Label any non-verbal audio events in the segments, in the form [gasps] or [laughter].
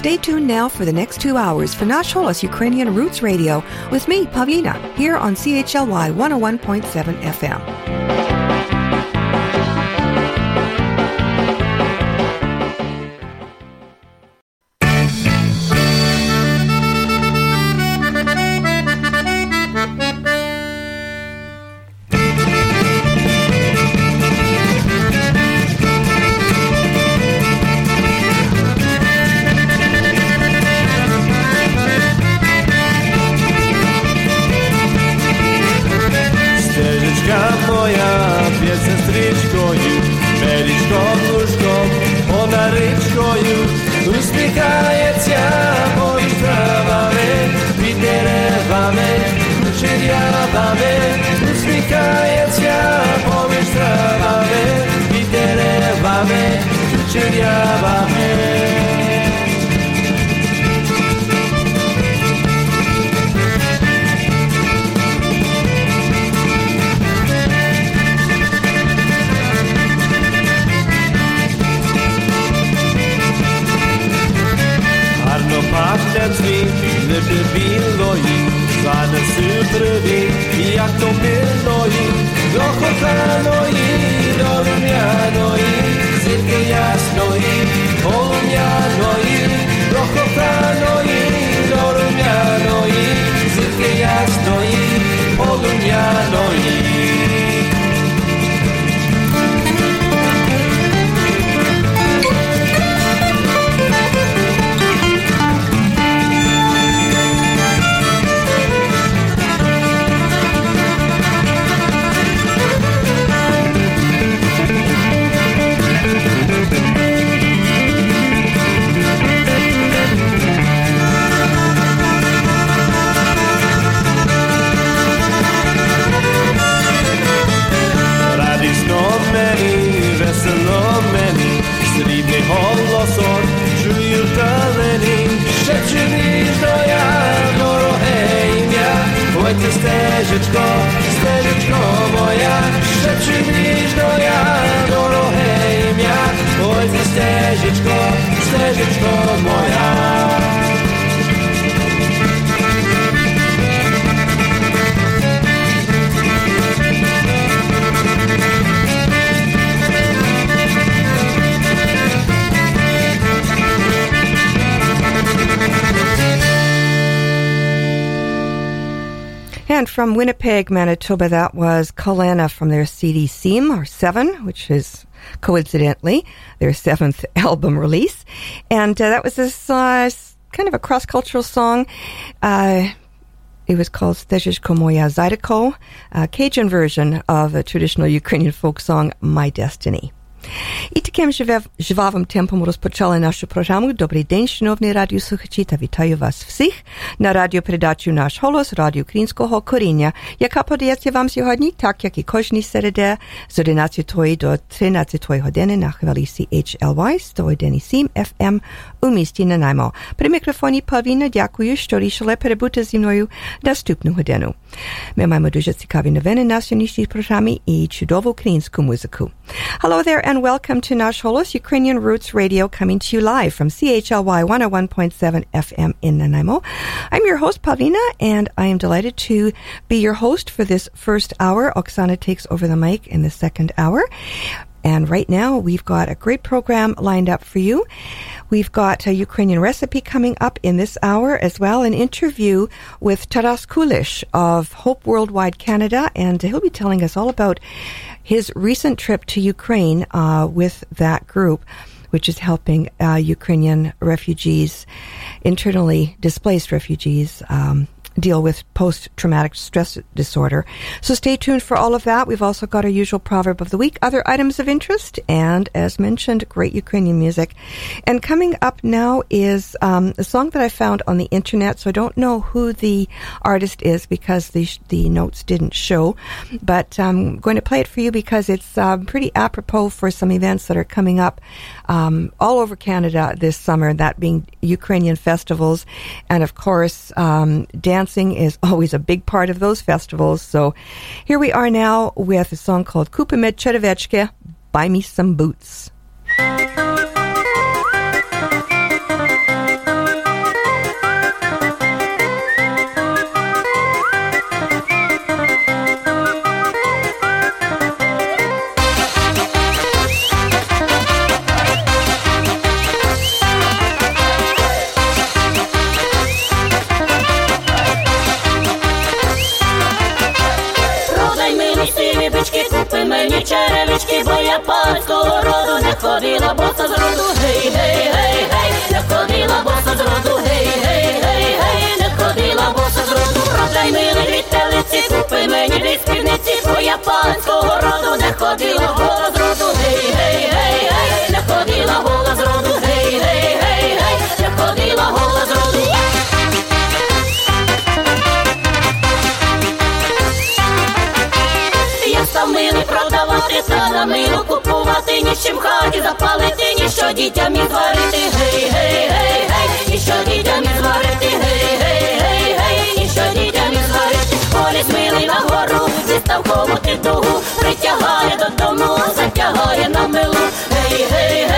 Stay tuned now for the next two hours for Nash Ukrainian Roots Radio with me, Pavlina, here on CHLY 101.7 FM. Winnipeg, Manitoba, that was Kolana from their CD Seam, or Seven, which is coincidentally their seventh [laughs] album release. And uh, that was this uh, kind of a cross cultural song. Uh, it was called Stezhishko Moya Zydeco, a Cajun version of a traditional Ukrainian folk song, My Destiny. І таким жвавим темпом розпочали нашу програму. Добрий день, шановні радіослухачі, та вітаю вас всіх на радіопередачу «Наш голос» радіо українського коріння, яка подається вам сьогодні, так як і кожній середе, з 11 до 13 години на хвилі CHLY 101,7 FM у місті Нанаймо. При мікрофоні Павіна дякую, що рішили перебути зі мною наступну годину. Ми маємо дуже цікаві новини на сьогоднішній програмі і чудову українську музику. Hello there and welcome to Nash Holos Ukrainian Roots Radio coming to you live from CHLY 101.7 FM in Nanaimo. I'm your host, Pavlina, and I am delighted to be your host for this first hour. Oksana takes over the mic in the second hour. And right now, we've got a great program lined up for you. We've got a Ukrainian recipe coming up in this hour, as well an interview with Taras Kulish of Hope Worldwide Canada, and he'll be telling us all about his recent trip to Ukraine uh, with that group, which is helping uh, Ukrainian refugees, internally displaced refugees, um, deal with post traumatic stress disorder. So stay tuned for all of that. We've also got our usual proverb of the week, other items of interest, and as mentioned, great Ukrainian music. And coming up now is um, a song that I found on the internet. So I don't know who the artist is because the the notes didn't show, but I'm going to play it for you because it's uh, pretty apropos for some events that are coming up um, all over Canada this summer. That being Ukrainian festivals, and of course um, dance dancing is [laughs] always a big part of those festivals. So here we are now with a song called Kupimet Cherevechke, Buy Me Some Boots. Ходила боса з роду, гей, гей, гей, гей, не ходила боса з роду, гей, гей, гей, гей, не ходила боса з роду, продай мені дві купи мені дві спідниці, бо я панського роду, не ходила з роду, на купувати, нічим хаті запалити, ні що дітям і зварити, гей, гей, гей, гей, ні що дітям і зварити, гей, гей, гей, гей, ніщо дітям і зварити, поліс милий на гору, зі ставкову ти дугу, притягає додому, затягає на милу, гей, гей,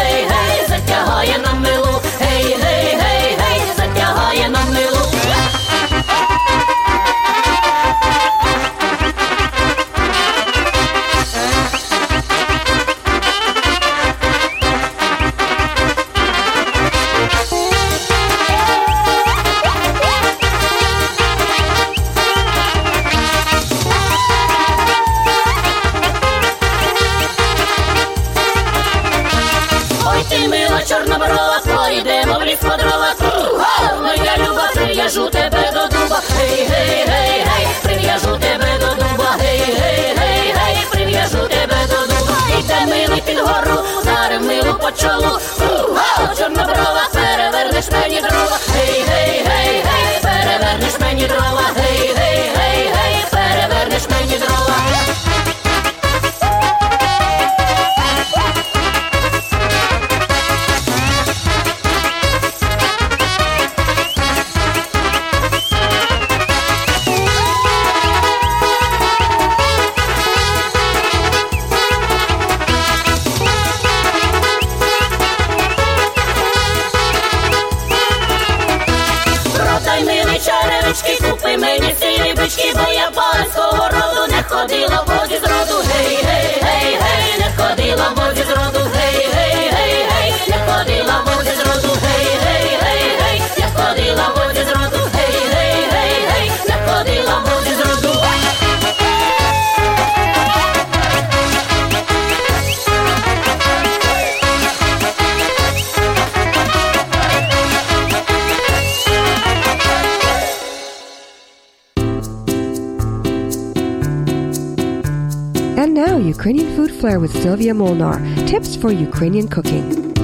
With Sylvia Molnar. Tips for Ukrainian cooking.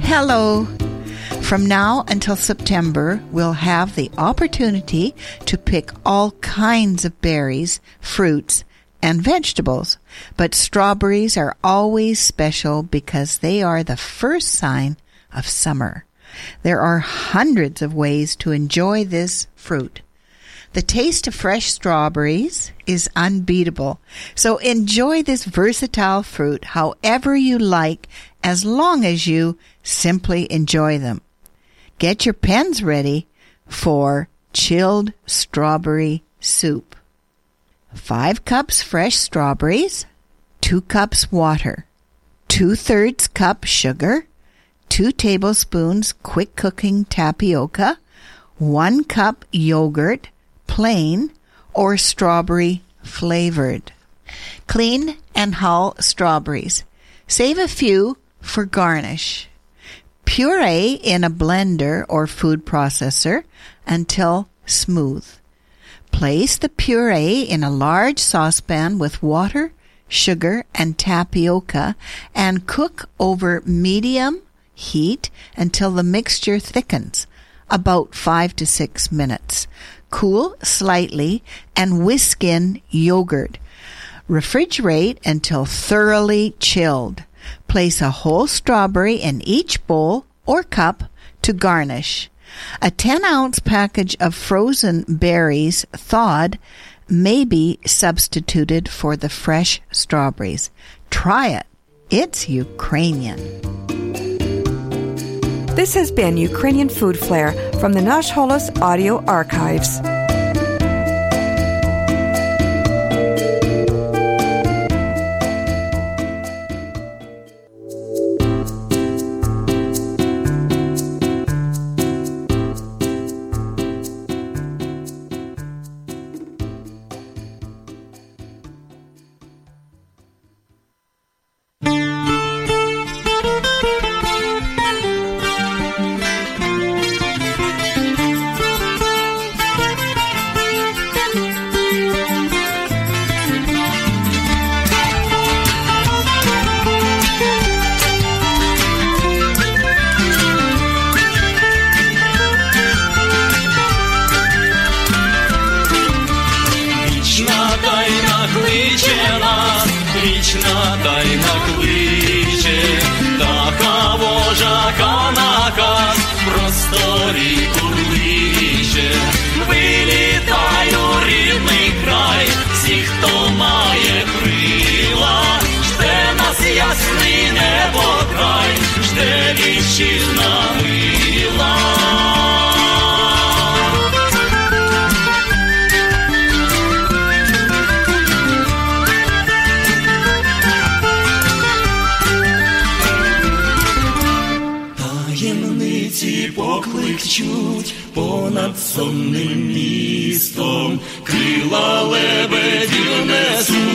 Hello. From now until September, we'll have the opportunity to pick all kinds of berries, fruits, and vegetables. But strawberries are always special because they are the first sign of summer. There are hundreds of ways to enjoy this fruit. The taste of fresh strawberries is unbeatable. So enjoy this versatile fruit however you like as long as you simply enjoy them. Get your pens ready for chilled strawberry soup. Five cups fresh strawberries, two cups water, two thirds cup sugar, two tablespoons quick cooking tapioca, one cup yogurt, plain or strawberry flavored. Clean and hull strawberries. Save a few for garnish. Puree in a blender or food processor until smooth. Place the puree in a large saucepan with water, sugar, and tapioca and cook over medium heat until the mixture thickens, about five to six minutes. Cool slightly and whisk in yogurt. Refrigerate until thoroughly chilled. Place a whole strawberry in each bowl or cup to garnish. A 10 ounce package of frozen berries thawed may be substituted for the fresh strawberries. Try it. It's Ukrainian. This has been Ukrainian Food Flair from the Nash Holos Audio Archives. Ясний небо край, жде вітчизна мила. Таємниці покликчуть понад сонним містом, крила лебедів несуть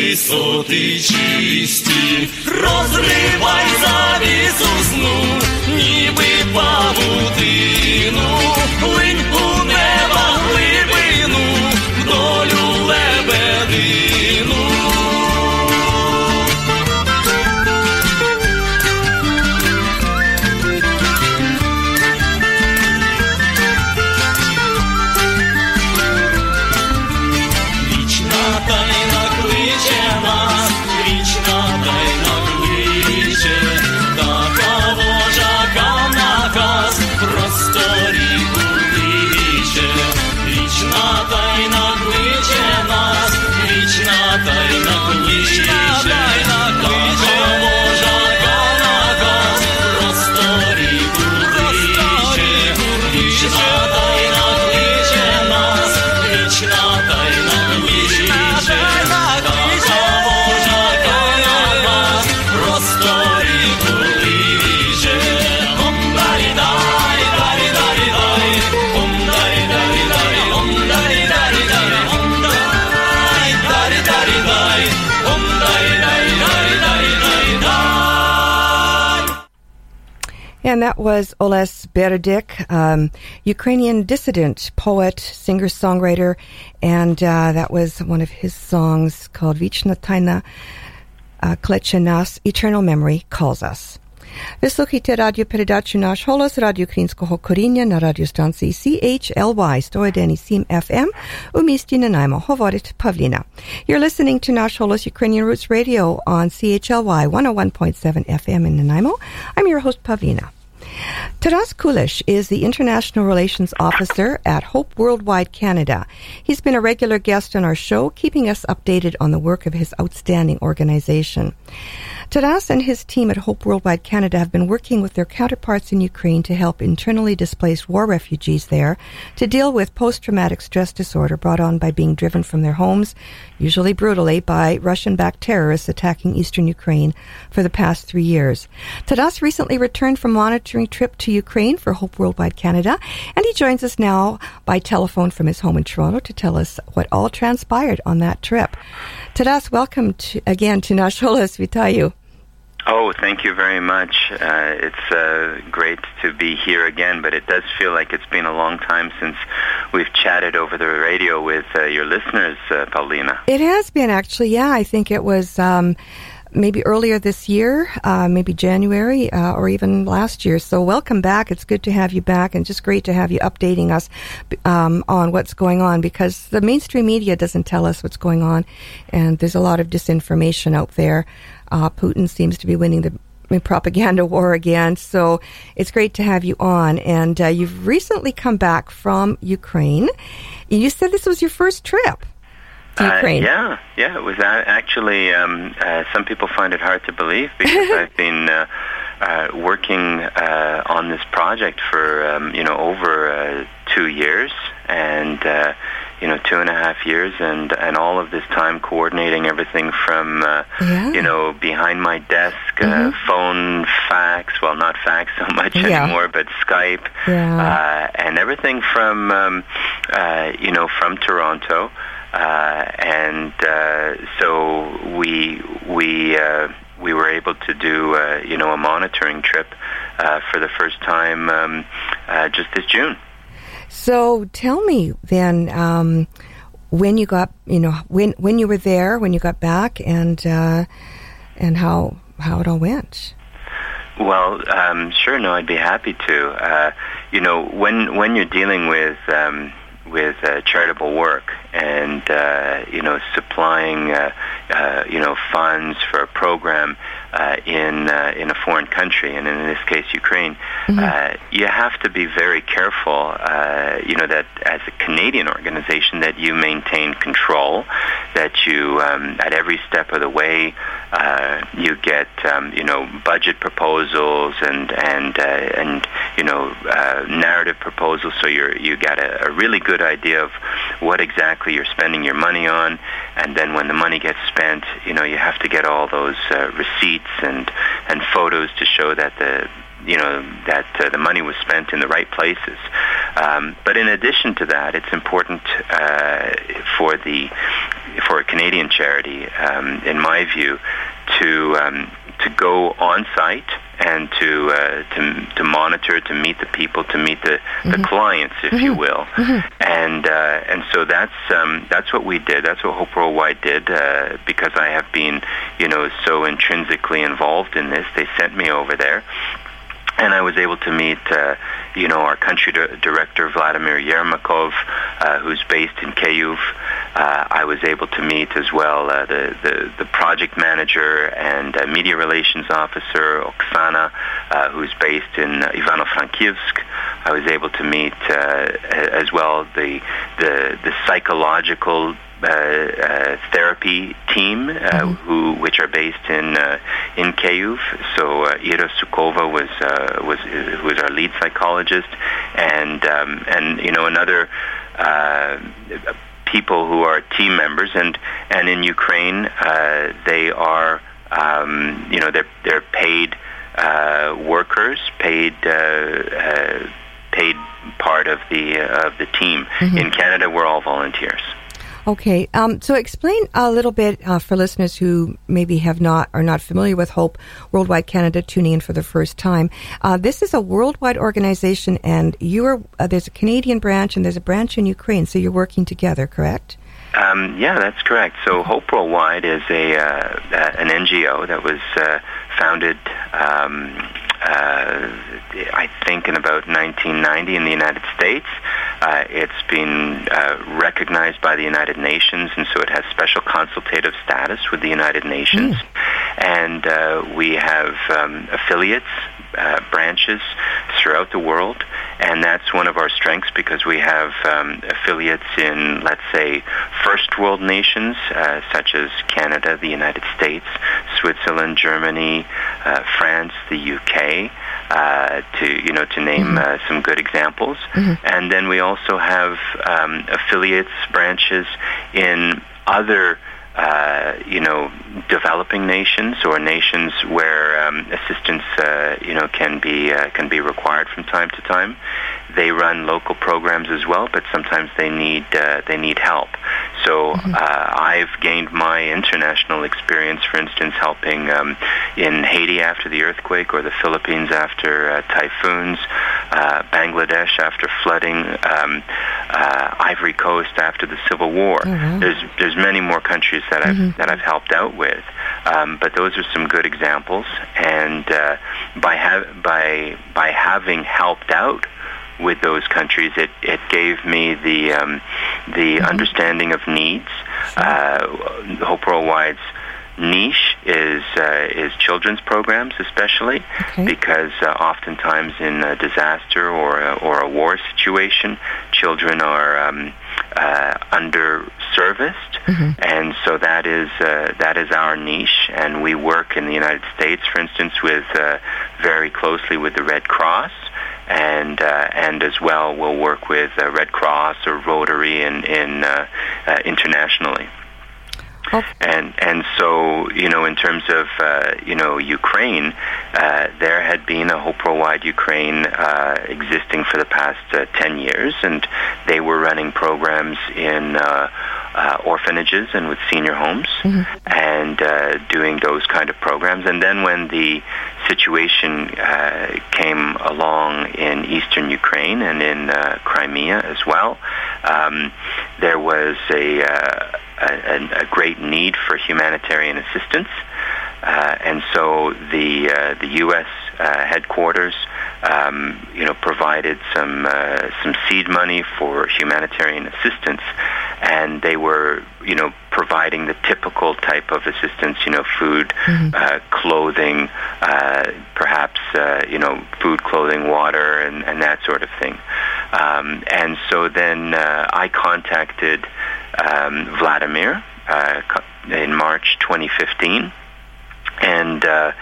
висоти чисті, розривай завісу сну, ніби павутину, линь And that was Oles Berdnyk, um, Ukrainian dissident, poet, singer, songwriter, and uh, that was one of his songs called Vichna Tajna uh, Klechenas, Eternal Memory Calls Us. Високите radio передачу наш голос радио Кринского коріння на радіостанції CHLY 101,7 FM у місті Нанаймо говорить Павліна. You're listening to Nash Holos Ukrainian Roots Radio on CHLY 101.7 FM in Nanaimo. I'm your host Pavlina. Taras Kulish is the International Relations Officer at Hope Worldwide Canada. He's been a regular guest on our show, keeping us updated on the work of his outstanding organization. Taras and his team at Hope Worldwide Canada have been working with their counterparts in Ukraine to help internally displaced war refugees there to deal with post-traumatic stress disorder brought on by being driven from their homes, usually brutally, by Russian-backed terrorists attacking eastern Ukraine for the past three years. Taras recently returned from a trip to Ukraine for Hope Worldwide Canada, and he joins us now by telephone from his home in Toronto to tell us what all transpired on that trip. Taras, welcome to, again to Nash Holos Vitayu. Oh, thank you very much. Uh, it's uh, great to be here again, but it does feel like it's been a long time since we've chatted over the radio with uh, your listeners, uh, Paulina. It has been actually, yeah. I think it was um, maybe earlier this year, uh, maybe January, uh, or even last year. So welcome back. It's good to have you back, and just great to have you updating us um, on what's going on because the mainstream media doesn't tell us what's going on, and there's a lot of disinformation out there. Uh, Putin seems to be winning the propaganda war again. So it's great to have you on. And uh, you've recently come back from Ukraine. You said this was your first trip to Uh, yeah, yeah. It was actually. Um, uh, some people find it hard to believe because [laughs] I've been uh, uh, working uh, on this project for um, you know over uh, two years, and uh, you know two and a half years, and and all of this time coordinating everything from uh, Yeah. you know behind my desk, uh, phone, fax. Well, not fax so much Yeah. anymore, but Skype Yeah. uh, and everything from um, uh, you know from Toronto, uh, and uh, so we we uh, we were able to do uh, you know a monitoring trip uh, for the first time um, uh, just this June. So tell me then um, when you got, you know, when when you were there, when you got back, and uh, and how how it all went. Well, um, sure. No, I'd be happy to. Uh, you know, when when you're dealing with um, with uh, charitable work and uh, you know supplying uh, uh, you know funds for a program uh, in uh, in a foreign country, and in this case Ukraine, uh, you have to be very careful. Uh, you know that as a Canadian organization, that you maintain control, that you um, at every step of the way uh, you get um, you know budget proposals and and uh, and you know uh, narrative proposals. So you you get a, a really good idea of what exactly you're spending your money on, and then when the money gets spent, you know you have to get all those uh, receipts and and photos to show that the you know that uh, the money was spent in the right places. Um, but in addition to that, it's important uh, for the for a Canadian charity, um, in my view, to um, to go on site and to uh, to to monitor, to meet the people, to meet the, the clients, if you will, and uh, and so that's um, that's what we did. That's what Hope Worldwide did uh, because I have been, you know, so intrinsically involved in this. They sent me over there and I was able to meet, uh, you know, our country di- director Vladimir Yermakov, uh, who's based in Kyiv. Uh, I was able to meet as well uh, the, the the project manager and uh, media relations officer Oksana, uh, who's based in Ivano-Frankivsk. I was able to meet as well the the the psychological therapy team, uh, who which are based in uh, in Kyiv. So uh, Ira Sukova was uh, was who was our lead psychologist, and um, and you know another. Uh, people who are team members. And and in Ukraine uh, they are um, you know they're they're paid uh, workers paid uh, uh, paid part of the uh, of the team. In Canada we're all volunteers Okay, um, so explain a little bit uh, for listeners who maybe have not are not familiar with Hope Worldwide Canada, tuning in for the first time. Uh, this is a worldwide organization, and you are uh, there's a Canadian branch and there's a branch in Ukraine, so you're working together, correct? Um, yeah, that's correct. So Hope Worldwide is a uh, an NGO that was uh, founded, um, uh, I think, in about 1990 in the United States. Uh, it's been uh, recognized by the United Nations, and so it has special consultative status with the United Nations. And uh, we have um, affiliates, uh, branches throughout the world, and that's one of our strengths because we have um, affiliates in, let's say, first world nations uh, such as Canada, the United States, Switzerland, Germany, uh, France, the UK. Uh, to you know to name uh, some good examples, and then we also have um, affiliates branches in other uh, you know, developing nations or nations where um, assistance, uh, you know, can be uh, can be required from time to time. They run local programs as well, but sometimes they need uh, they need help. So uh, I've gained my international experience, for instance, helping um, in Haiti after the earthquake, or the Philippines after uh, typhoons, uh, Bangladesh after flooding, um, uh, Ivory Coast after the Civil War. There's there's many more countries that I've that I've helped out with, um, but those are some good examples. And uh, by ha- by by having helped out with those countries, it, it gave me the um, the understanding of needs. Uh, Hope Worldwide's niche is uh, is children's programs, especially Okay. because uh, oftentimes in a disaster or a, or a war situation, children are um, uh, underserviced, and so that is uh, that is our niche. And we work in the United States, for instance, with uh, very closely with the Red Cross. And uh, and as well, we'll work with uh, Red Cross or Rotary in in uh, uh, internationally. Okay. And and so you know, in terms of uh, you know Ukraine, uh, there had been a Hope Worldwide Ukraine uh, existing for the past uh, ten years, and they were running programs in uh, orphanages and with senior homes, and uh, doing those kind of programs. And then when the situation uh, came along in eastern Ukraine and in uh, Crimea as well, um, there was a uh, a, a great need for humanitarian assistance. Uh, and so the uh, the U.S. Uh, headquarters, um, you know, provided some uh, some seed money for humanitarian assistance, and they were, you know, providing the typical type of assistance, you know, food, uh, clothing, uh, perhaps, uh, you know, food, clothing, water, and, and that sort of thing. Um, and so then uh, I contacted um, Vladimir uh, in March 2015 and uh,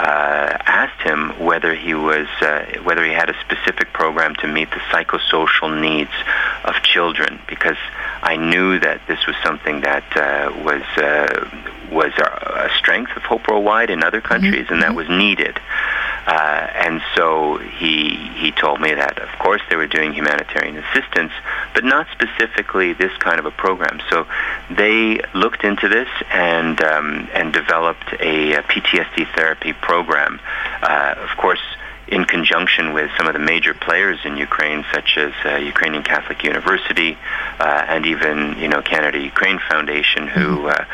asked him whether he was uh, whether he had a specific program to meet the psychosocial needs of children because I knew that this was something that uh, was uh, was a, a strength of Hope Worldwide in other countries and that was needed. Uh, and so he he told me that of course they were doing humanitarian assistance, but not specifically this kind of a program. So they looked into this and um, and developed a, a PTSD therapy program. Uh, of course in conjunction with some of the major players in Ukraine, such as uh, Ukrainian Catholic University uh, and even you know Canada Ukraine Foundation, who uh,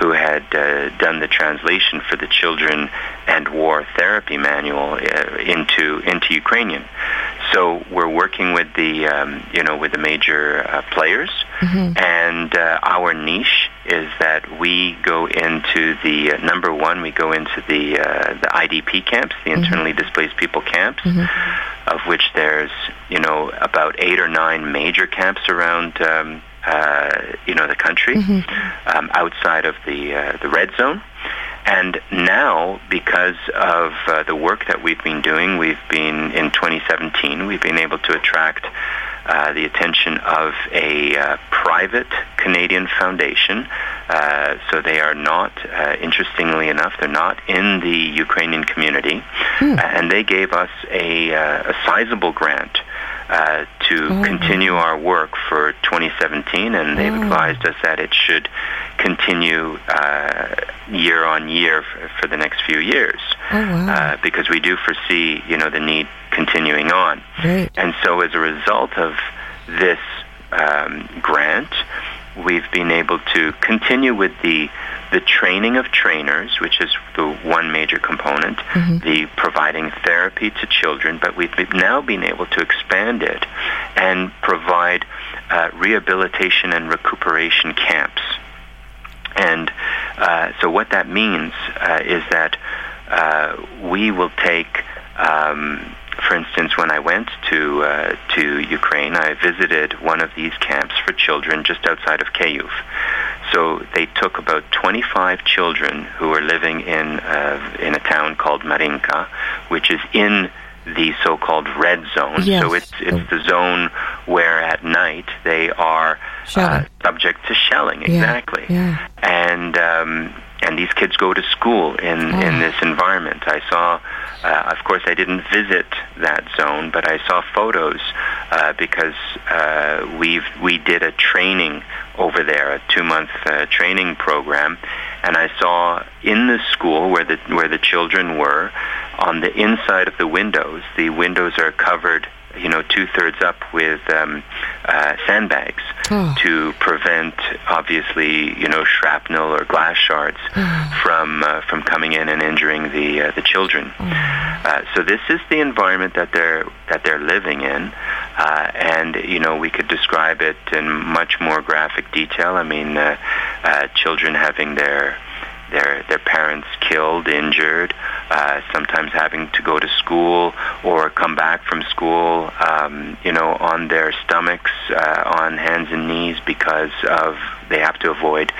who had uh, done the translation for the Children and War Therapy Manual uh, into into Ukrainian. So we're working with the um, you know with the major uh, players, and uh, our niche is that we go into the uh, number one. We go into the uh, the IDP camps, the internally displaced people camps, of which there's you know about eight or nine major camps around. Um, uh, you know the country um, outside of the uh, the red zone, and now, because of uh, the work that we've been doing, we've been in 2017, we've been able to attract uh, the attention of a uh, private Canadian foundation. Uh, so they are not, uh, interestingly enough, they're not in the Ukrainian community, uh, and they gave us a, uh, a sizable grant. Uh, to continue our work for 2017, and they've advised us that it should continue uh, year on year f- for the next few years, Oh, wow. uh, because we do foresee, you know, the need continuing on. Great. And so, as a result of this um, grant, we've been able to continue with the the training of trainers, which is the one major component, the providing therapy to children, but we've now been able to expand it and provide uh, rehabilitation and recuperation camps. And uh, so, what that means uh, is that uh, we will take, um, for instance, when I went to uh, to Ukraine, I visited one of these camps for children just outside of Kyiv. So they took about 25 children who were living in uh, in a town called Marinka, which is in the so-called red zone. Yes. So it's it's the zone where at night they are uh, subject to shelling. Exactly yeah. and um, and these kids go to school in in Oh. this environment. I saw, uh, of course, I didn't visit that zone, but I saw photos uh, because uh, we've we did a training over there, a two month uh, training program, and I saw in the school where the where the children were, on the inside of the windows, the windows are covered. You know, two thirds up with um, uh, sandbags Oh. to prevent, obviously, you know, shrapnel or glass shards from uh, from coming in and injuring the uh, the children. Uh, so this is the environment that they're that they're living in, uh, and you know, we could describe it in much more graphic detail. I mean, uh, uh, children having their their their parents killed, injured, uh, sometimes having to go to school or come back from school, um, you know, on their stomachs, uh, on hands and knees because of they have to avoid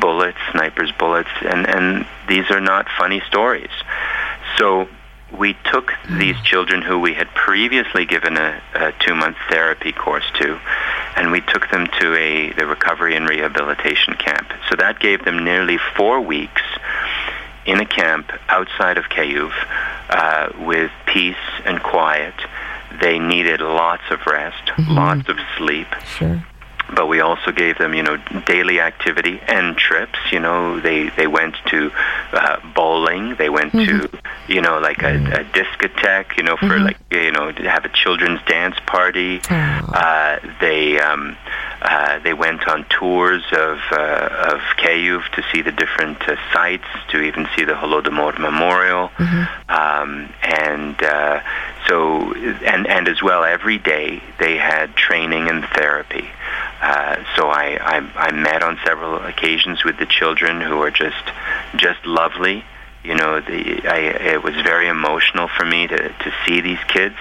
bullets, snipers' bullets, and and these are not funny stories. So we took these children who we had previously given a, a two-month therapy course to, and we took them to a the recovery and rehabilitation camp. So that gave them nearly four weeks in a camp outside of Kyiv uh, with peace and quiet. They needed lots of rest, lots of sleep Sure. But we also gave them, you know, daily activity and trips. You know, they they went to uh, bowling. They went to, you know, like a, a discotheque. You know, for like you know to have a children's dance party. Uh, they um, uh, they went on tours of uh, of Kyiv to see the different uh, sites, to even see the Holodomor Memorial, um, and uh, so and and as well every day they had training and therapy. Uh, so I, I I met on several occasions with the children who are just just lovely. You know, the, I, it was very emotional for me to to see these kids.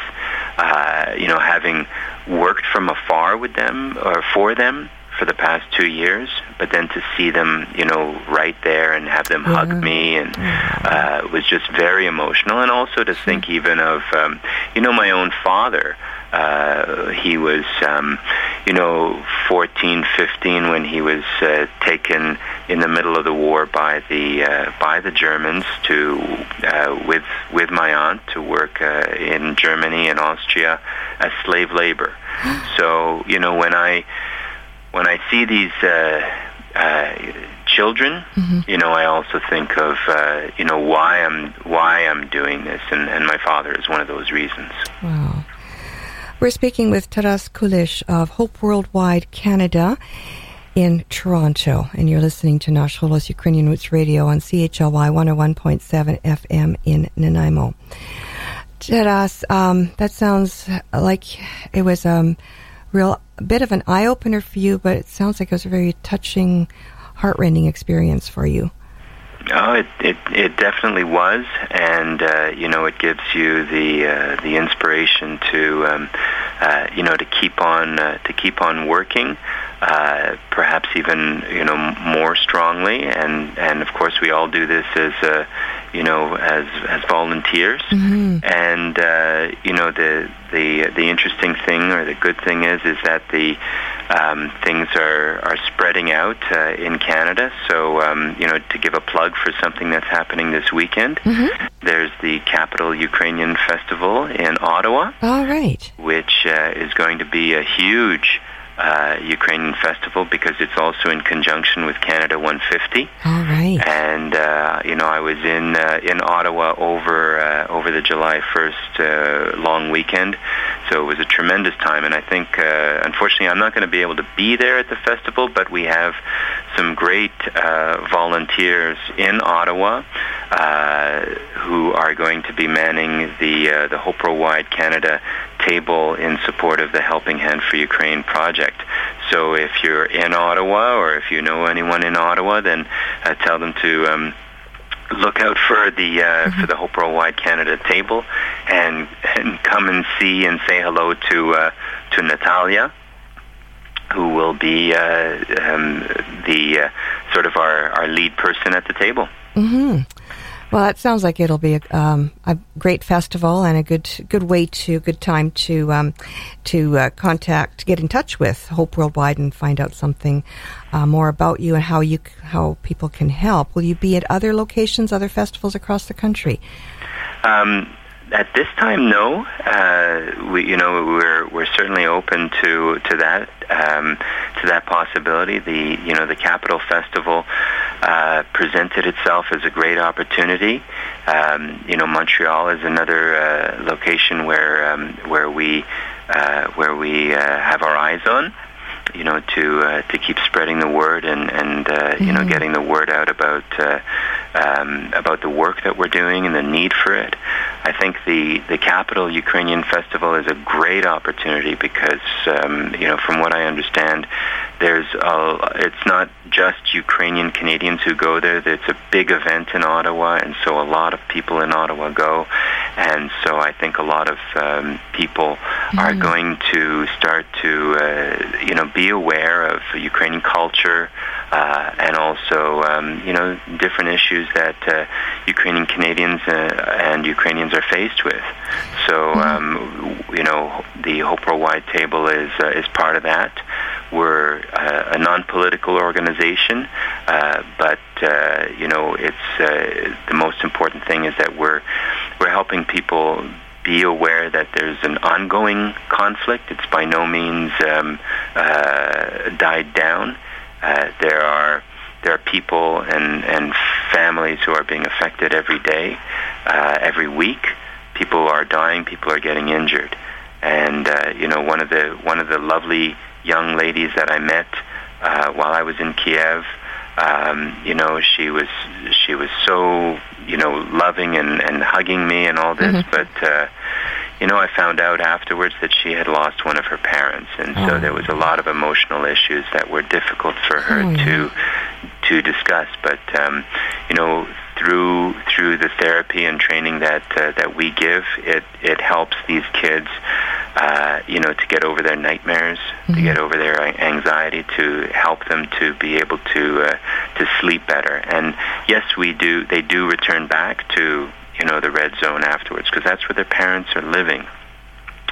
Uh, you know, having worked from afar with them or for them for the past two years, but then to see them, you know, right there and have them hug me and uh, was just very emotional. And also to think even of, um, you know, my own father. Uh, he was, um, you know, 14, 15 when he was uh, taken in the middle of the war by the uh, by the Germans to uh, with with my aunt to work uh, in Germany and Austria as slave labor. [gasps] so you know when I when I see these. Uh, uh, children, you know, I also think of uh, you know why I'm why I'm doing this, and, and my father is one of those reasons. Wow. We're speaking with Taras Kulish of Hope Worldwide Canada in Toronto, and you're listening to Nash Holos Ukrainian Roots Radio on CHLY 101.7 FM in Nanaimo. Taras, um, that sounds like it was um, real bit of an eye opener for you, but it sounds like it was a very touching, heartrending experience for you. Oh, it it, it definitely was, and uh, you know, it gives you the uh, the inspiration to um, uh, you know to keep on uh, to keep on working, uh, perhaps even you know more strongly, and and of course we all do this as uh, you know as as volunteers, and uh, you know the the the interesting thing or the good thing is is that the um, things are are spreading out uh, in Canada. So um, you know to give a plug for something that's happening this weekend, there's the Capital Ukrainian Festival in Ottawa All right. which uh, is going to be a huge uh, Ukrainian festival because it's also in conjunction with Canada 150. All right. And uh, you know, I was in uh, in Ottawa over uh, over the July 1st uh, long weekend, so it was a tremendous time. And I think, uh, unfortunately, I'm not going to be able to be there at the festival, but we have some great uh, volunteers in Ottawa uh, who are going to be manning the uh, the Hope Wide Canada table in support of the Helping Hand for Ukraine project. So if you're in Ottawa or if you know anyone in Ottawa, then uh, tell them to. Um, Look out for the uh, for the Hope Wide Canada table, and and come and see and say hello to uh, to Natalia, who will be uh, um, the uh, sort of our, our lead person at the table. Mm-hmm. Well, it sounds like it'll be a, um, a great festival and a good good way to good time to um, to uh, contact, get in touch with Hope Worldwide and find out something uh, more about you and how you how people can help. Will you be at other locations, other festivals across the country? Um, at this time, no. Uh, we, you know, we're we're certainly open to to that um, to that possibility. The you know the Capital Festival uh, presented itself as a great opportunity. Um, you know, Montreal is another uh, location where um, where we uh, where we uh, have our eyes on. You know, to uh, to keep spreading the word and and uh, you know getting the word out about uh, um, about the work that we're doing and the need for it. I think the the Capital Ukrainian Festival is a great opportunity because um, you know from what I understand, there's a, it's not just Ukrainian Canadians who go there. It's a big event in Ottawa, and so a lot of people in Ottawa go, and so I think a lot of um, people are going to start to uh, you know be aware of Ukrainian culture uh, and also um, you know different issues that uh, Ukrainian Canadians uh, and Ukrainians are faced with. So um, you know the Hope Worldwide table is uh, is part of that. We're uh, a non-political organization, uh, but uh, you know it's uh, the most important thing is that we're we're helping people be aware that there's an ongoing conflict. It's by no means um, uh, died down. Uh, there are there are people and, and families who are being affected every day, every week. People are dying. People are getting injured. And you know, one of the one of the lovely young ladies that I met uh, while I was in Kiev, um, you know, she was she was so you know loving and, and hugging me and all this, but uh, you know, I found out afterwards that she had lost one of her parents, and so Oh. there was a lot of emotional issues that were difficult for her Oh, yeah. to to discuss. But um, you know, through through the therapy and training that uh, that we give, it it helps these kids uh, you know, to get over their nightmares, to get over their anxiety, to help them to be able to uh, to sleep better. And yes, we do. They do return back to you know the red zone afterwards because that's where their parents are living.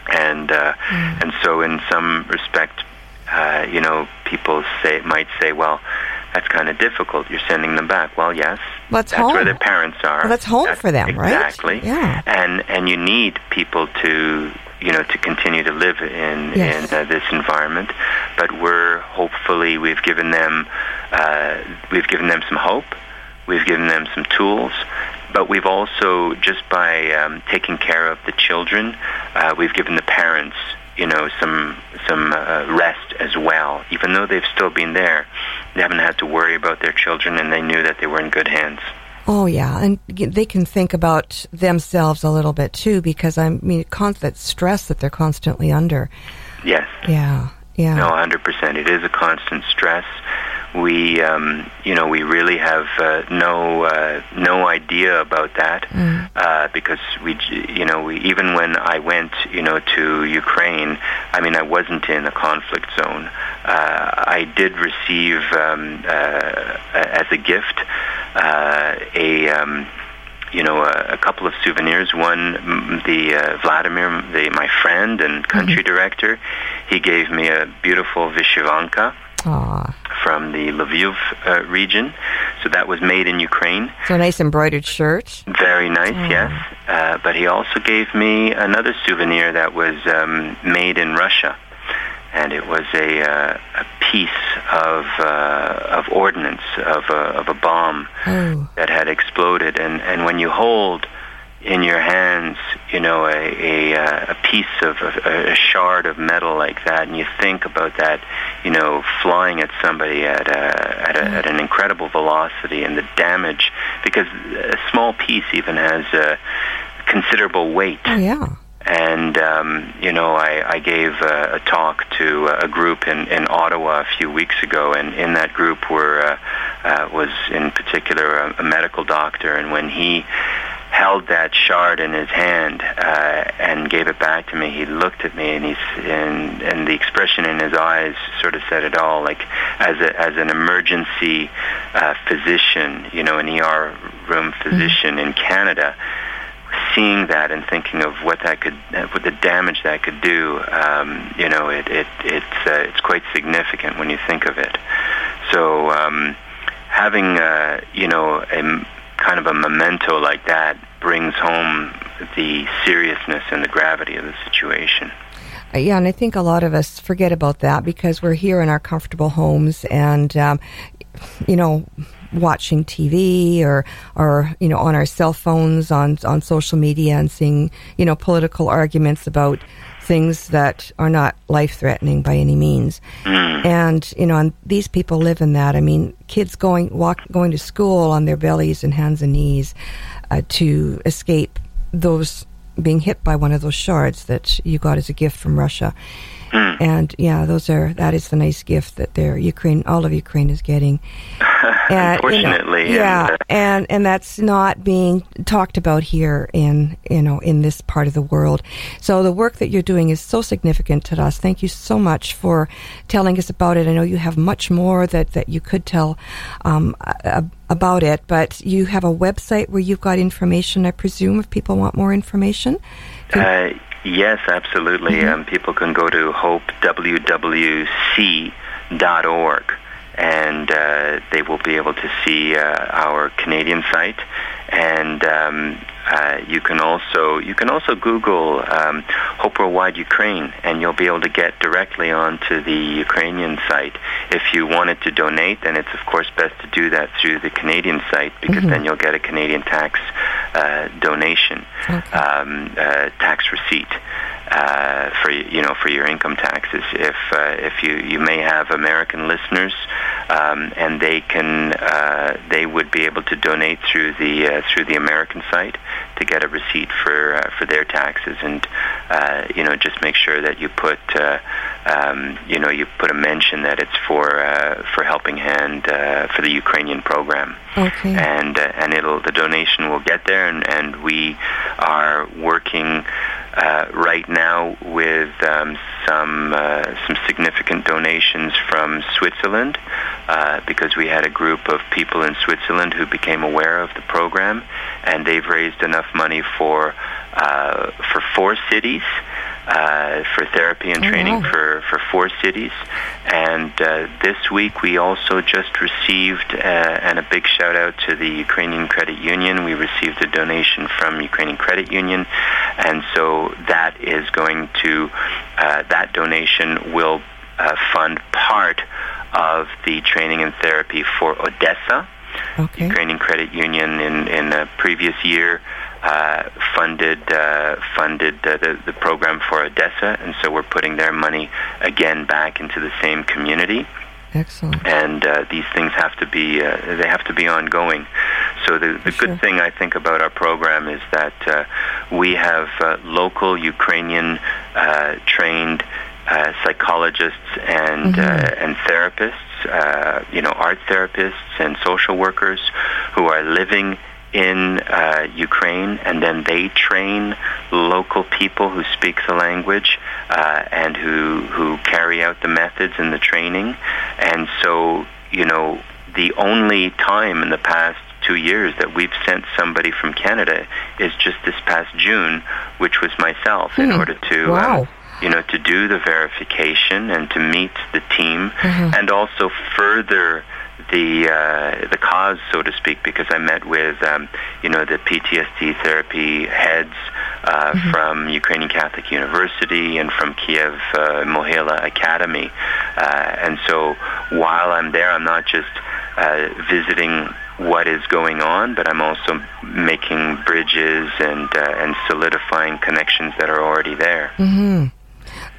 And uh, and so in some respect, uh, you know, people say might say, well, that's kind of difficult. You're sending them back. Well, yes, that's that's where their parents are. Well, that's home That- for them, right? Exactly. Yeah. And and you need people to you know to continue to live in Yes. in uh, this environment. But we're hopefully we've given them uh, we've given them some hope. We've given them some tools. But we've also, just by um, taking care of the children, uh, we've given the parents, you know, some some uh, rest as well. Even though they've still been there, they haven't had to worry about their children, and they knew that they were in good hands. Oh yeah, and they can think about themselves a little bit too, because I mean, constant stress that they're constantly under. Yes. Yeah, yeah. No, hundred percent. It is a constant stress. We, um, you know, we really have uh, no uh, no idea about that uh, because we, you know, we even when I went, you know, to Ukraine, I mean, I wasn't in a conflict zone. Uh, I did receive um, uh, as a gift uh, a. Um, you know, a, a couple of souvenirs. One, mm, the uh, Vladimir, the, my friend and country director, he gave me a beautiful Vishivanka Aw, from the Lviv uh, region. So that was made in Ukraine. so a nice embroidered shirt. Very nice, yes. Uh, but he also gave me another souvenir that was um, made in Russia. And it was a, uh, a piece of, uh, of ordnance, of a, of a bomb Oh, that had exploded. And, and when you hold in your hands, you know, a, a, uh, a piece of a, a shard of metal like that, and you think about that, you know, flying at somebody at a, at, a, at an incredible velocity and the damage, because a small piece even has a considerable weight oh yeah. and um, you know I, I gave a, a talk to a group in, in Ottawa a few weeks ago, and in that group were uh, uh, was in particular a, a medical doctor, and when he held that shard in his hand uh, and gave it back to me, he looked at me and he's and and the expression in his eyes sort of said it all. Like as a as an emergency uh, physician, you know, an ER room physician in Canada seeing that and thinking of what that could, what the damage that could do, um, you know, it, it it's uh, it's quite significant when you think of it. So um, having uh, you know a kind of a memento like that brings home the seriousness and the gravity of the situation. Uh, Yeah, and I think a lot of us forget about that because we're here in our comfortable homes and, um, you know, watching TV or, or you know, on our cell phones, on on social media, and seeing you know political arguments about things that are not life threatening by any means. And you know, and these people live in that. I mean, kids going walk going to school on their bellies and hands and knees uh, to escape those being hit by one of those shards that you got as a gift from Russia. And yeah, those are that is the nice gift that they're Ukraine, all of Ukraine is getting. [laughs] And, you know, Unfortunately, yeah, and, uh, and and that's not being talked about here in you know in this part of the world. So the work that you're doing is so significant to us. Thank you so much for telling us about it. I know you have much more that that you could tell um, about it, but you have a website where you've got information. I presume if people want more information. Uh, yes, absolutely. Um, people can go to hopewwc.org and uh, they will be able to see uh, our Canadian site. And um, uh, you can also you can also Google um, Hope Worldwide Ukraine, and you'll be able to get directly onto the Ukrainian site. If you wanted to donate, then it's of course best to do that through the Canadian site because then you'll get a Canadian tax uh, donation, um, uh, tax receipt uh, for you know for your income taxes. If uh, if you you may have American listeners, um, and they can uh, they would be able to donate through the uh, through the American site to get a receipt for uh, for their taxes, and uh, you know just make sure that you put uh, um, you know you put a mention that it's for uh, for Helping Hand uh, for the Ukrainian program Okay. and uh, and it'll the donation will get there and and we are working uh, right now with um, some uh, some significant donations from Switzerland uh, because we had a group of people in Switzerland who became aware of the program, and they've raised enough money for uh, for four cities uh, for therapy and Oh, training wow. for, for four cities. And uh, this week we also just received, uh, and a big shout out to the Ukrainian Credit Union. We received a donation from Ukrainian Credit Union, and so that is going to, uh, that donation will uh, fund part of the training and therapy for Odessa. Okay. Ukrainian Credit Union in in a previous year uh, funded uh, funded uh, the the program for Odessa, and so we're putting their money again back into the same community. Excellent. And uh, these things have to be uh, they have to be ongoing. So the the Sure. good thing I think about our program is that uh, we have uh, local Ukrainian uh, trained uh, psychologists and Mhm. uh, and therapists, uh, you know, art therapists and social workers who are living in uh, Ukraine, and then they train local people who speak the language uh, and who who carry out the methods and the training. And so, you know, the only time in the past two years that we've sent somebody from Canada is just this past June, which was myself, in Hmm. order to. Wow. Um, you know, to do the verification and to meet the team, Mhm. and also further the uh, the cause, so to speak, because I met with um, you know the PTSD therapy heads uh, from Ukrainian Catholic University and from Kiev uh, Mohila Academy, uh, and so while I'm there, I'm not just uh, visiting what is going on, but I'm also making bridges and uh, and solidifying connections that are already there. hmm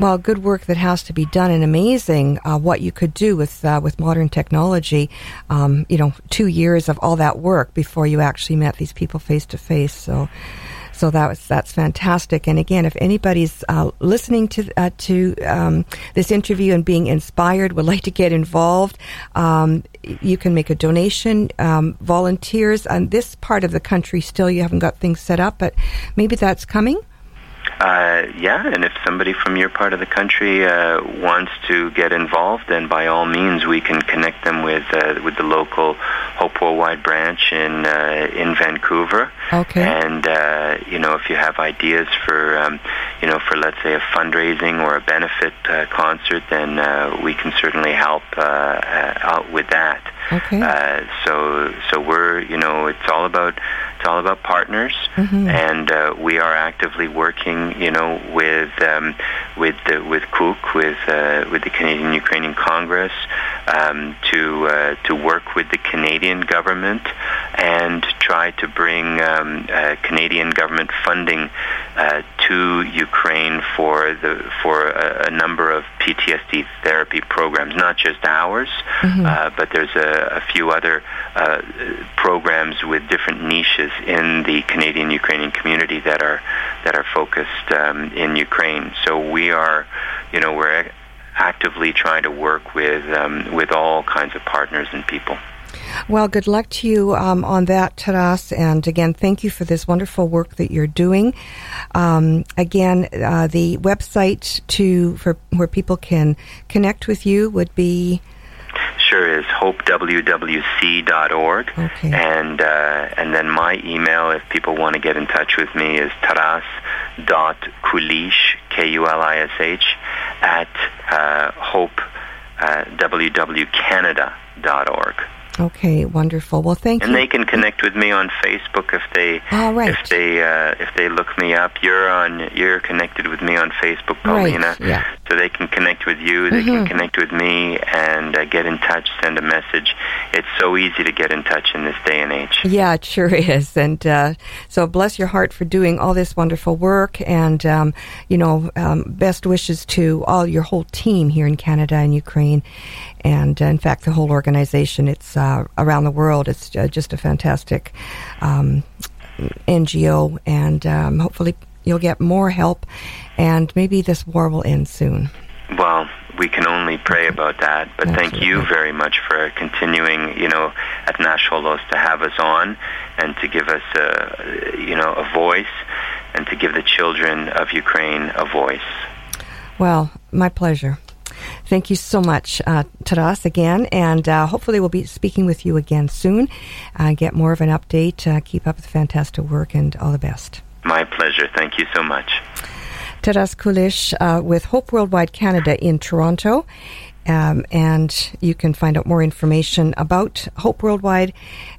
Well, good work that has to be done, and amazing uh, what you could do with uh, with modern technology. Um, you know, two years of all that work before you actually met these people face to face. So, so that was that's fantastic. And again, if anybody's uh, listening to uh, to um, this interview and being inspired, would like to get involved, um, you can make a donation. Um, volunteers on this part of the country still you haven't got things set up, but maybe that's coming. Uh, yeah, and if somebody from your part of the country uh, wants to get involved, then by all means we can connect them with uh, with the local Hope Worldwide branch in uh, in Vancouver. Okay. And uh, you know, if you have ideas for um, you know for let's say a fundraising or a benefit uh, concert, then uh, we can certainly help uh, uh, out with that. Okay. Uh, so so we're you know it's all about it's all about partners, Mhm. and uh, we are actively working you know with um, with the, with Cook with uh, with the Canadian Ukrainian Congress um, to uh, to work with the Canadian government and try to bring um, uh, Canadian government funding uh, to Ukraine for the for a, a number of PTSD therapy programs, not just ours, uh, but there's a, a few other uh, programs with different niches in the Canadian Ukrainian community that are that are focused um, in Ukraine. So we are, you know, we're actively trying to work with um, with all kinds of partners and people. Well, good luck to you um, on that, Taras. And again, thank you for this wonderful work that you're doing. Um, again, uh, the website to for where people can connect with you would be Sure is hopewwc.org. Okay. And uh, and then my email, if people want to get in touch with me, is taras.kulish, K-U-L-I-S-H, at uh, hope, uh. Okay. Wonderful. Well, thank And you. And they can connect with me on Facebook if they All right. if they uh, if they look me up. You're on you're connected with me on Facebook, Right, yeah. So they can connect with you. They can Mhm. connect with me and uh, get in touch. Send a message. It's so easy to get in touch in this day and age. Yeah, it sure [laughs] is. And uh, so bless your heart for doing all this wonderful work. And, um, you know, um, best wishes to all your whole team here in Canada and Ukraine. And uh, in fact, the whole organization, it's uh, around the world. It's uh, just a fantastic um, NGO. And um, hopefully you'll get more help. And maybe this war will end soon. Well, we can only pray about that. But thank you very much for continuing, you know, at Los to have us on and to give us a, you know, a voice and to give the children of Ukraine a voice. Well, my pleasure. Thank you so much, uh, Taras, again, and uh, hopefully we'll be speaking with you again soon. Uh, get more of an update. Uh, keep up the fantastic work, and all the best. My pleasure. Thank you so much. Taras Kulish uh, with Hope Worldwide Canada in Toronto. Um, and you can find out more information about Hope Worldwide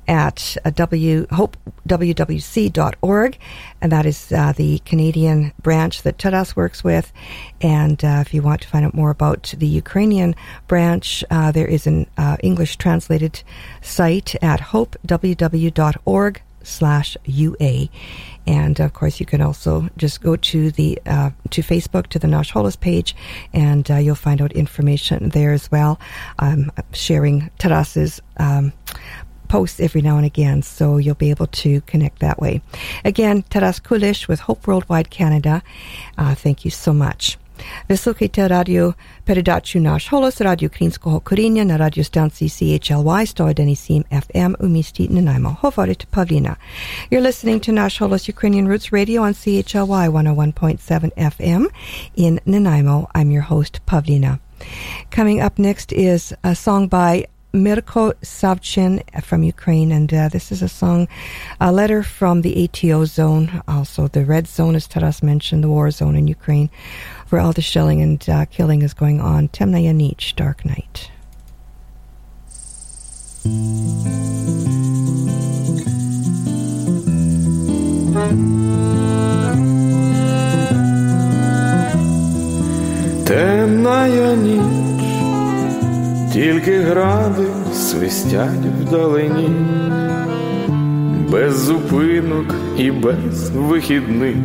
at uh, w, hopewwc.org. And that is uh, the Canadian branch that Taras works with. And uh, if you want to find out more about the Ukrainian branch, uh, there is an uh, English translated site at hopewww.org slash UA. And of course, you can also just go to the uh, to Facebook to the Nash Holos page, and uh, you'll find out information there as well. I'm sharing Taras's um, posts every now and again, so you'll be able to connect that way. Again, Taras Kulish with Hope Worldwide Canada. Uh, thank you so much. Vysluchajte rádio peradaču Náš holos, rádio Krínského korenia na radiostanci CHLY 101.7 FM u místě Nanaimo. Hovorit Pavlina. You're listening to Nash Holos Ukrainian Roots Radio on CHLY 101.7 FM in Nanaimo. I'm your host, Pavlina. Coming up next is a song by Mirko Savchin from Ukraine, and uh, this is a song, a letter from the ATO zone, also the red zone, as Taras mentioned, the war zone in Ukraine, where all the shelling and uh, killing is going on. Temnaya Nich, Dark Night. Темная ніч, тільки гради свистять вдалині, без зупинок і без вихідних,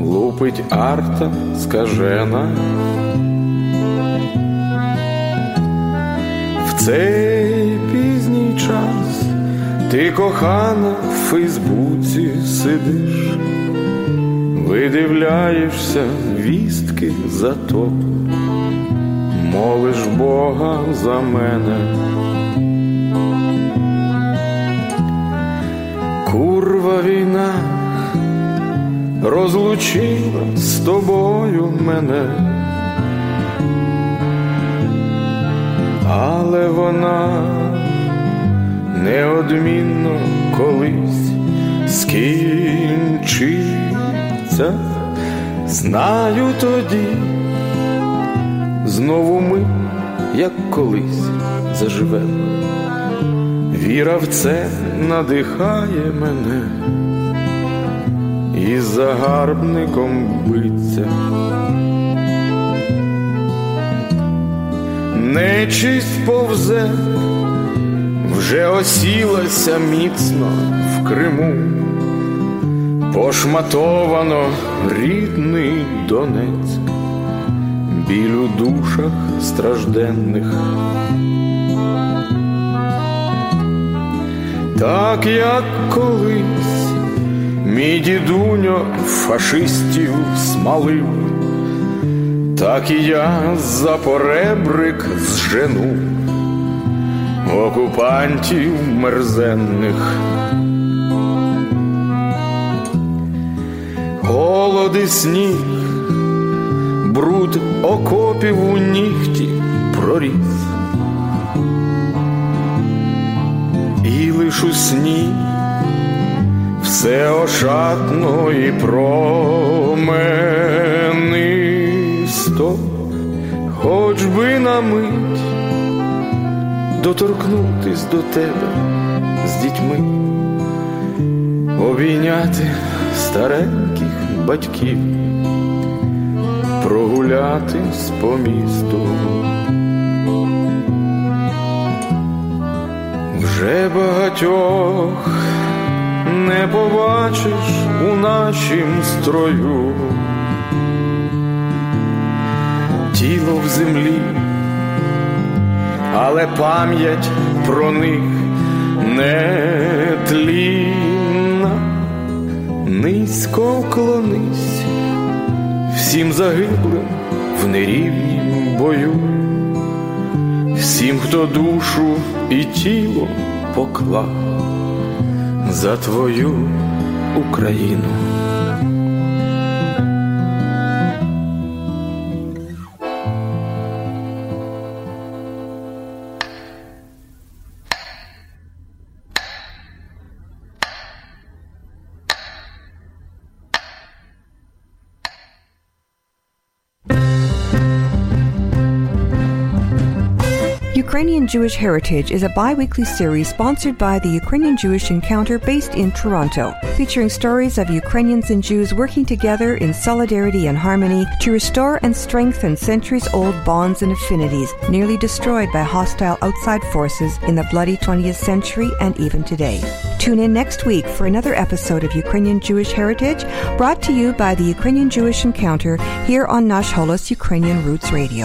лупить арта скажена. В цей пізній час ти кохана в Фейсбуці сидиш, видивляєшся вістки за то, молиш Бога за мене. Курва війна розлучила з тобою мене, але вона неодмінно колись скінчиться, знаю тоді, знову ми, як колись, заживемо. Віра в це надихає мене і загарбником биться. Нечисть повзе, вже осілася міцно в Криму, пошматовано рідний Донецьк, біль у душах стражденних. Так як колись мій дідуньо фашистів смалив, так і я за поребрик зжену окупантів мерзенних. Голод і сніг, бруд окопів у нігті проріс. І лиш у сні все ошатно і променисто, хоч би на мить доторкнутись до тебе з дітьми, обійняти стареньких батьків, прогулятись по місту. Вже багатьох не побачиш у нашім строю, тіло в землі, але пам'ять про них не тлінна, низько вклонись всім загиблим в нерівнім бою, всім, хто душу і тіло поклав за твою Україну. Jewish Heritage is a bi weekly series sponsored by the Ukrainian Jewish Encounter based in Toronto, featuring stories of Ukrainians and Jews working together in solidarity and harmony to restore and strengthen centuries old bonds and affinities nearly destroyed by hostile outside forces in the bloody 20th century and even today. Tune in next week for another episode of Ukrainian Jewish Heritage brought to you by the Ukrainian Jewish Encounter here on Nash Holos Ukrainian Roots Radio.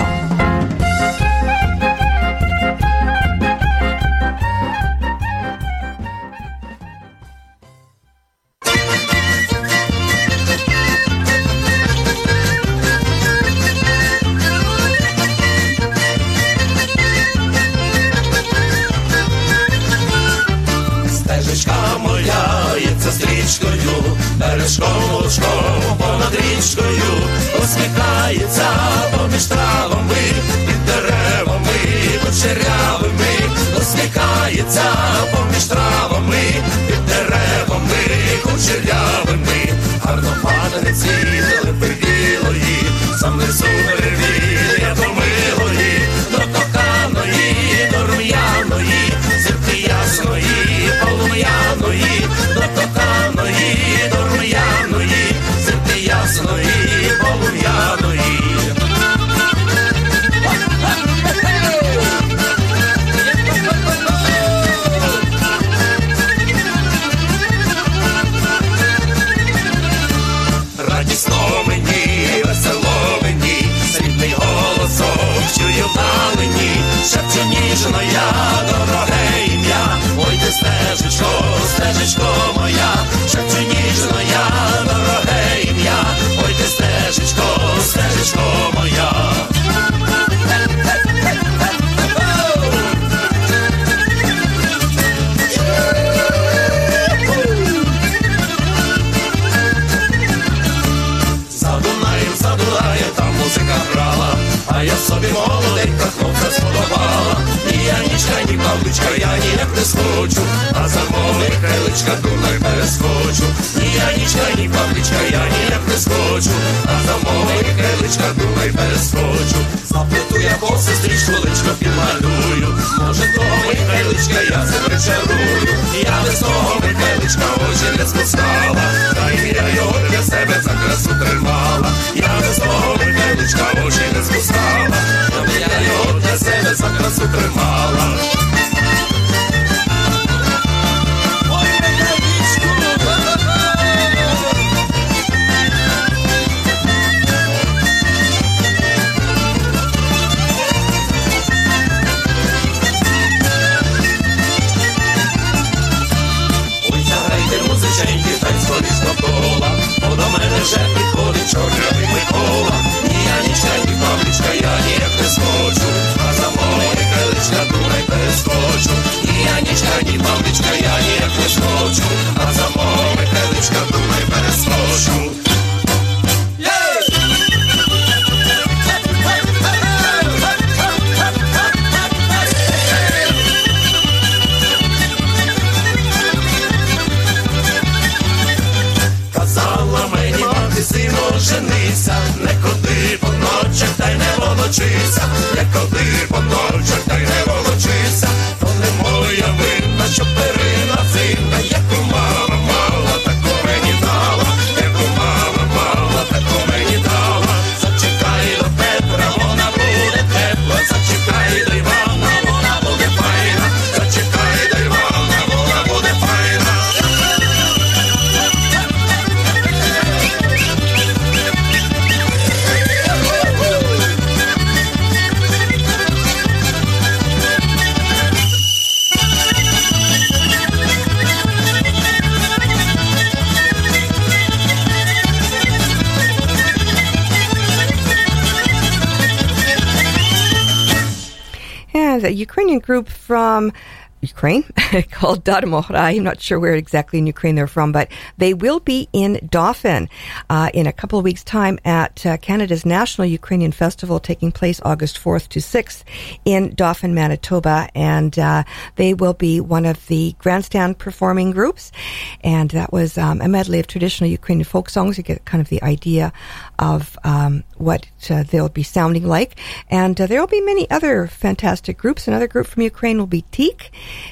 Ukraine [laughs] called Darmohra. I'm not sure where exactly in Ukraine they're from, but they will be in Dauphin uh, in a couple of weeks' time at uh, Canada's National Ukrainian Festival taking place August 4th to 6th in Dauphin, Manitoba. And uh, they will be one of the grandstand performing groups. And that was um, a medley of traditional Ukrainian folk songs. You get kind of the idea of um, what uh, they'll be sounding like. And uh, there will be many other fantastic groups. Another group from Ukraine will be Teak.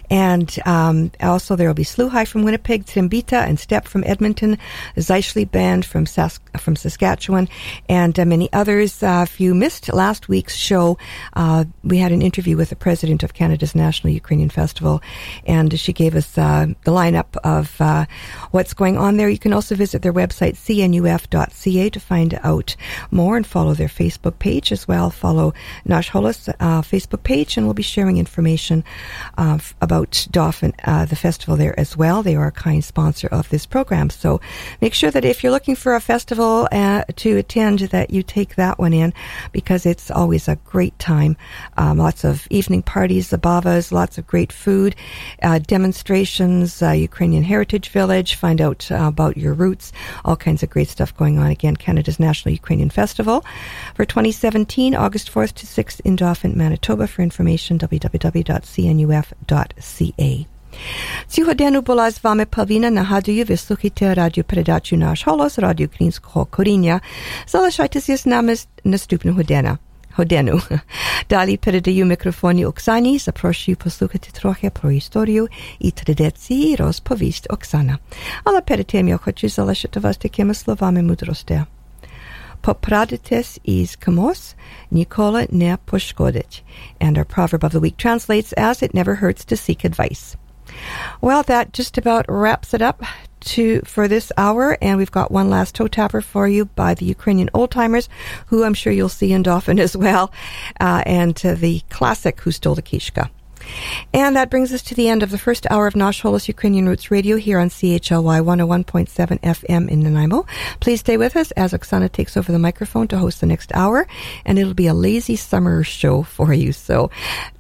And um, also there will be Sluhai from Winnipeg, Timbita and Step from Edmonton, Zeischli Band from, Sas- from Saskatchewan, and uh, many others. Uh, if you missed last week's show, uh, we had an interview with the president of Canada's National Ukrainian Festival, and she gave us uh, the lineup of what's going on there. You can also visit their website, cnuf.ca, to find out more and follow their Facebook page as well. Follow Nash Holos uh, Facebook page, and we'll be sharing information uh, about Dauphin, uh, the festival there as well. They are a kind sponsor of this program. So make sure that if you're looking for a festival uh, to attend, that you take that one in because it's always a great time. Um, lots of evening parties, zabavas, lots of great food, uh, demonstrations, uh, Ukrainian Heritage Village. Find out about your roots. All kinds of great stuff going on. Again, Canada's International Ukrainian Festival. For 2017, August 4th to 6th in Dauphin, Manitoba. For information, www.cnuf.ca. Cihodenu bola s vami Pavlina Nahadiju, vysluchite radio predaču Naš holos, radio Krinskog Korinja. Zalašajte se s nami nastupnog dana. Hodenu. Передаю мікрофоні Оксані, запрошую послухати трохи про історію і традиції розповість Оксана. Але перед тим я хочу залишити вас такими словами мудрості popradites iskamos, nikola ne poshkodich. And our proverb of the week translates as it never hurts to seek advice. Well, that just about wraps it up to for this hour, and we've got one last toe tapper for you by the Ukrainian old timers, who I'm sure you'll see in often as well, uh, and uh, the classic "Who Stole the Kishka." And that brings us to the end of the first hour of Holos Ukrainian Roots Radio here on CHLY 101.7 FM in Nanaimo. Please stay with us as Oksana takes over the microphone to host the next hour, and it'll be a lazy summer show for you, so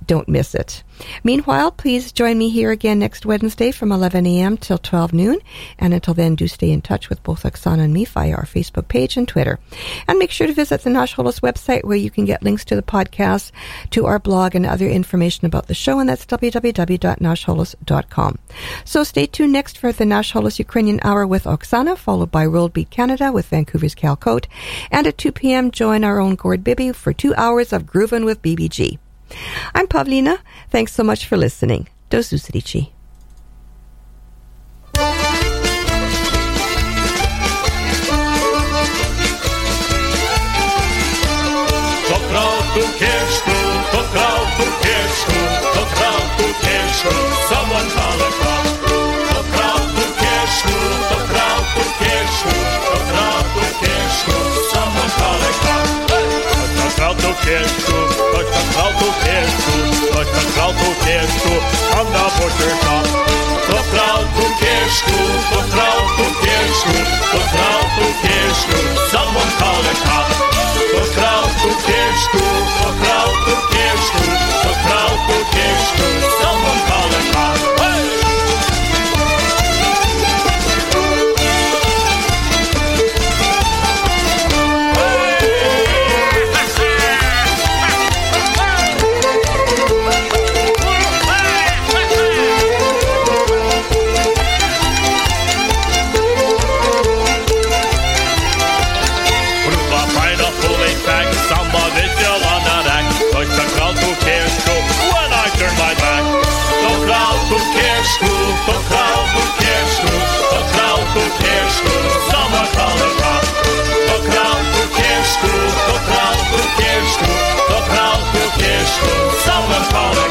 don't miss it. Meanwhile, please join me here again next Wednesday from 11 a.m. till 12 noon. And until then, do stay in touch with both Oksana and me via our Facebook page and Twitter. And make sure to visit the Holos website where you can get links to the podcast, to our blog, and other information about the show. And that's www.nashholos.com. So stay tuned next for the Nash Holos Ukrainian Hour with Oksana, followed by World Beat Canada with Vancouver's Cal Koat. And at 2 p.m., join our own Gord Bibby for two hours of Groovin' with BBG. I'm Pavlina. Thanks so much for listening. Do susrici. Kto krał tu kieszku, krał tu kto krał tu kieszku, someone call a cop. Kto krał tu kieszku, kto krał tu kieszku, kto krał tu kieszku, someone call a cop. Kto krał tu kieszku, ktoś tam krał tu kieszku, ktoś tam krał tu kieszku, on na butcher shop. Kto krał tu kieszku, kto krał tu kieszku, kto krał tu kieszku, someone call a cop. Kto krał tu kieszku, kto krał tu kieszku, kto krał tu Someone's calling.